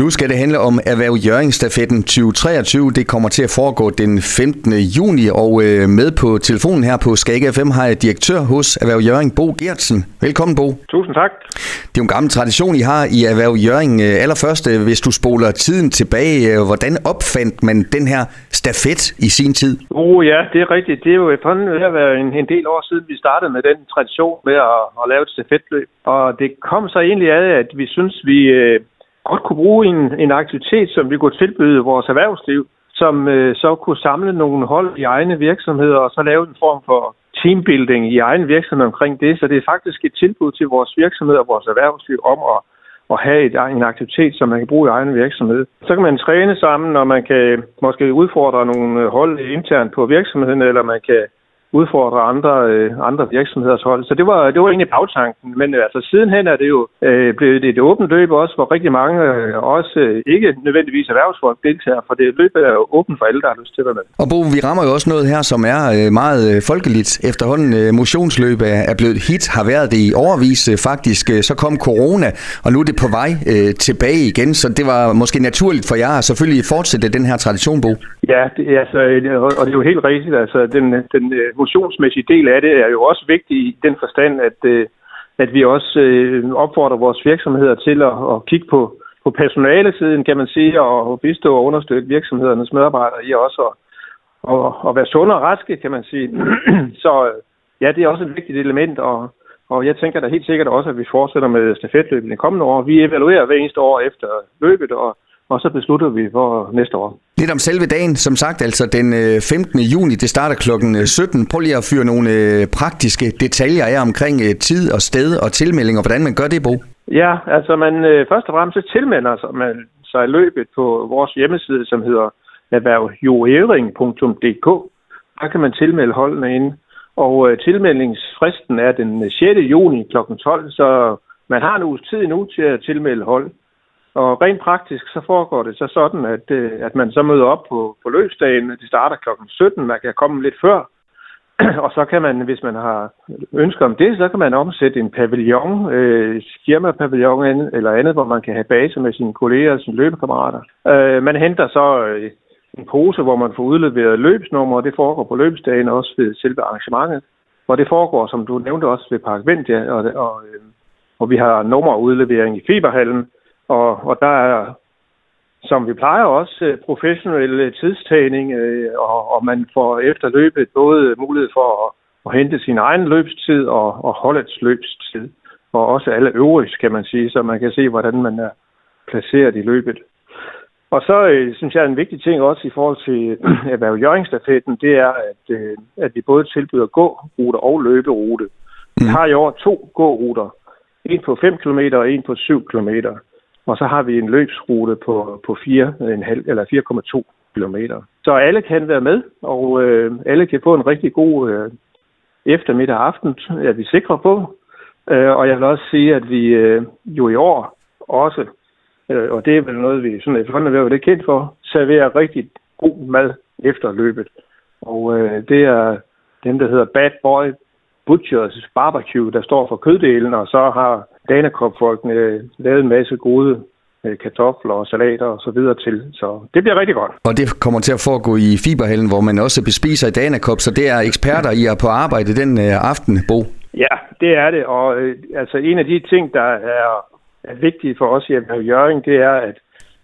Nu skal det handle om Erhverv Jørgen-stafetten 2023. Det kommer til at foregå den 15. juni, og øh, med på telefonen her på Skag FM har jeg direktør hos Erhverv Jørgen, Bo Gertsen. Velkommen, Bo. Tusind tak. Det er jo en gammel tradition, I har i Erhverv Jørgen. Øh, allerførst, øh, hvis du spoler tiden tilbage, hvordan opfandt man den her stafet i sin tid? Oh ja, det er rigtigt. Det er jo efterhånden ved at være en, en del år siden, vi startede med den tradition med at, at lave et stafetløb. Og det kom så egentlig af, at vi synes, vi godt kunne bruge en, en aktivitet, som vi kunne tilbyde vores erhvervsliv, som øh, så kunne samle nogle hold i egne virksomheder og så lave en form for teambuilding i egen virksomhed omkring det. Så det er faktisk et tilbud til vores virksomheder og vores erhvervsliv om at, at have et, en aktivitet, som man kan bruge i egen virksomhed. Så kan man træne sammen, og man kan måske udfordre nogle hold internt på virksomheden, eller man kan udfordre andre, øh, andre virksomheders hold. Så det var, det var egentlig bagtanken. Men øh, altså, sidenhen er det jo øh, blevet et åbent løb også, hvor rigtig mange, øh, også øh, ikke nødvendigvis erhvervsfolk, deltager, for det løb er jo åbent for alle, der har lyst til at være med. Og Bo, vi rammer jo også noget her, som er øh, meget øh, folkeligt. Efterhånden øh, motionsløb er, er blevet hit, har været det i overvis øh, faktisk. Øh, så kom corona, og nu er det på vej øh, tilbage igen, så det var måske naturligt for jer at selvfølgelig fortsætte den her tradition, Bo. Ja, det, altså, og det er jo helt rigtigt. Altså, den, den distributionsmæssige del af det er jo også vigtig i den forstand, at, øh, at vi også øh, opfordrer vores virksomheder til at, at kigge på, på personalesiden, kan man sige, og bistå og understøtte virksomhedernes medarbejdere i også at, og, og være sunde og raske, kan man sige. Så øh, ja, det er også et vigtigt element, og, og jeg tænker da helt sikkert også, at vi fortsætter med stafetløbet i kommende år. Vi evaluerer hver eneste år efter løbet, og og så beslutter vi for næste år. Lidt om selve dagen, som sagt, altså den øh, 15. Juni, det starter klokken øh, 17. Prøv lige at fyre nogle øh, praktiske detaljer af omkring tid og sted og tilmelding, og hvordan man gør det, Bo. Ja, altså man først og fremmest tilmelder sig, man sig løbet på vores hjemmeside, som hedder erhvervjoering.dk. Der kan man tilmelde holdene ind. Og tilmeldingsfristen er den 6. juni kl. 12, så man har en uges tid nu til at tilmelde hold. Og rent praktisk, så foregår det så sådan, at, øh, at man så møder op på, på løbsdagen. De starter kl. 17, man kan komme lidt før. og så kan man, hvis man har ønsker om det, så kan man omsætte en pavillon, øh, firmapavillon eller andet, hvor man kan have base med sine kolleger og sine løbekammerater. Øh, man henter så øh, en pose, hvor man får udleveret løbsnummer, og det foregår på løbsdagen også ved selve arrangementet. Og det foregår, som du nævnte også, ved Park Vendia, og, og, øh, og vi har nummerudlevering i Fiberhallen, og, og der er, som vi plejer også, øh, professionel tidstagning, øh, og, og man får efter løbet både mulighed for at, at hente sin egen løbstid og, og holdets løbstid. Og også alle øvrige, kan man sige, så man kan se, hvordan man er placeret i løbet. Og så øh, synes jeg, en vigtig ting også i forhold til erhverv Jørgenstafetten, det er, at, øh, at vi både tilbyder gå-rute og løberute. Vi mm. har i år to gå-ruter. En på 5 km og en på 7 km. Og så har vi en løbsrute på, på 4,5 eller 4,2 km. Så alle kan være med, og øh, alle kan få en rigtig god øh, eftermiddag aften, er vi sikre på. Øh, og jeg vil også sige, at vi øh, jo i år også, øh, og det er vel noget, vi sådan efterhånden er lidt kendt for, serverer rigtig god mad efter løbet. Og øh, det er dem, der hedder Bad Boy Butchers Barbecue, der står for køddelen, og så har Danakop-folkene øh, lavet en masse gode øh, kartofler og salater og så videre til. Så det bliver rigtig godt. Og det kommer til at foregå i Fiberhallen, hvor man også bespiser i Danakop, så det er eksperter, I er på arbejde den øh, aften, Bo? Ja, det er det, og øh, altså en af de ting, der er, er vigtige for os i Jørgen, det er, at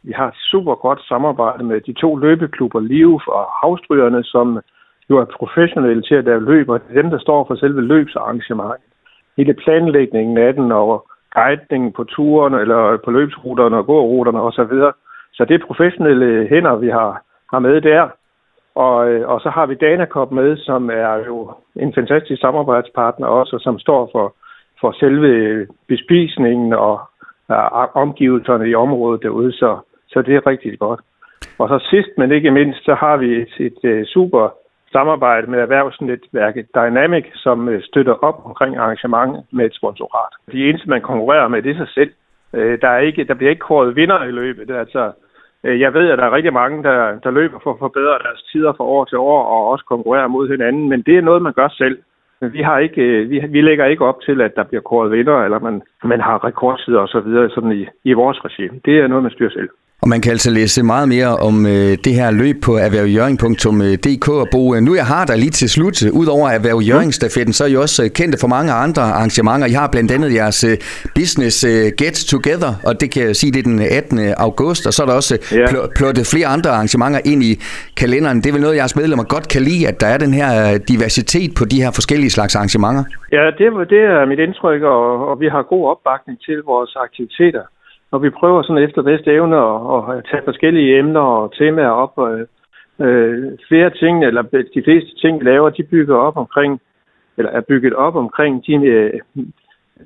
vi har et super godt samarbejde med de to løbeklubber, Liv og Havstrygerne, som jo er professionelle til at lave løb, og det er dem, der står for selve løbsarrangementet. Hele planlægningen af den, og guidningen på turen eller på løbsruterne og gåruterne osv. Så, så det er professionelle hænder, vi har, har med der. Og, øh, og så har vi Danacop med, som er jo en fantastisk samarbejdspartner også, som står for, for selve bespisningen og øh, omgivelserne i området derude, så, så det er rigtig godt. Og så sidst, men ikke mindst, så har vi et, et, et super samarbejde med erhvervsnetværket Dynamic, som øh, støtter op omkring arrangementet med et sponsorat. De eneste, man konkurrerer med, det er sig selv. Øh, der, er ikke, der bliver ikke kåret vinder i løbet. Altså, øh, jeg ved, at der er rigtig mange, der, der løber for at forbedre deres tider fra år til år og også konkurrerer mod hinanden, men det er noget, man gør selv. vi har ikke, vi, vi lægger ikke op til, at der bliver kåret vinder, eller man, man har rekordsider og så videre sådan i, i vores regime. Det er noget, man styrer selv. Og man kan altså læse meget mere om øh, det her løb på erhvervjøring.dk. Og Bo, øh, nu jeg har der lige til slut, øh, udover Erhverv Jøring-stafetten, så er I også øh, kendte for mange andre arrangementer. I har blandt andet jeres øh, Business øh, Get Together, og det kan jeg sige, det er den 18. august. Og så er der også ja. pl- plottet flere andre arrangementer ind i kalenderen. Det er vel noget, jeres medlemmer godt kan lide, at der er den her diversitet på de her forskellige slags arrangementer? Ja, det, det er mit indtryk, og, og vi har god opbakning til vores aktiviteter og vi prøver sådan efter bedste evne at, at tage forskellige emner og temaer op. Og, øh, flere ting, eller de fleste ting, vi laver, de bygger op omkring, eller er bygget op omkring de øh,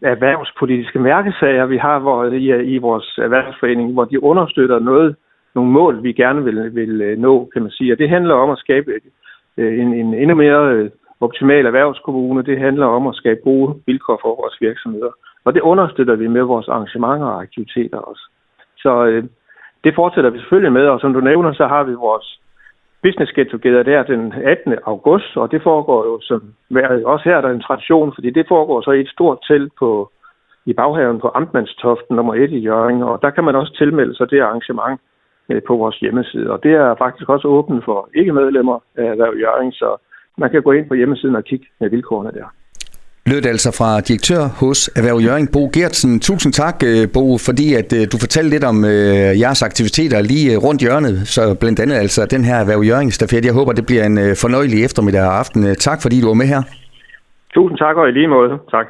erhvervspolitiske mærkesager, vi har hvor, i, i vores erhvervsforening, hvor de understøtter noget, nogle mål, vi gerne vil, vil øh, nå, kan man sige. Og det handler om at skabe øh, en, en endnu mere øh, optimal erhvervskommune. Det handler om at skabe gode vilkår for vores virksomheder. Og det understøtter vi med vores arrangementer og aktiviteter også. Så øh, det fortsætter vi selvfølgelig med, og som du nævner, så har vi vores Business Get Together der den 18. august, og det foregår jo som også her er der en tradition, fordi det foregår så i et stort telt på, i baghaven på Amtmandstoften nummer 1 i Jørgen, og der kan man også tilmelde sig det arrangement øh, på vores hjemmeside, og det er faktisk også åbent for ikke-medlemmer af Erhverv Jørgen, så man kan gå ind på hjemmesiden og kigge med vilkårene der lød det altså fra direktør hos Erhverv Jørgen, Bo Gertsen. Tusind tak, øh, Bo, fordi at øh, du fortalte lidt om øh, jeres aktiviteter lige rundt hjørnet, så blandt andet altså den her Erhverv Jørgen stafet. Jeg håber, det bliver en fornøjelig eftermiddag og aften. Tak, fordi du var med her. Tusind tak, og i lige måde. Tak.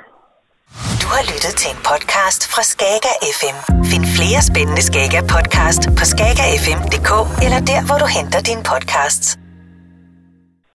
Du har lyttet til en podcast fra Skager FM. Find flere spændende Skager podcast på skagerfm.dk eller der, hvor du henter dine podcasts.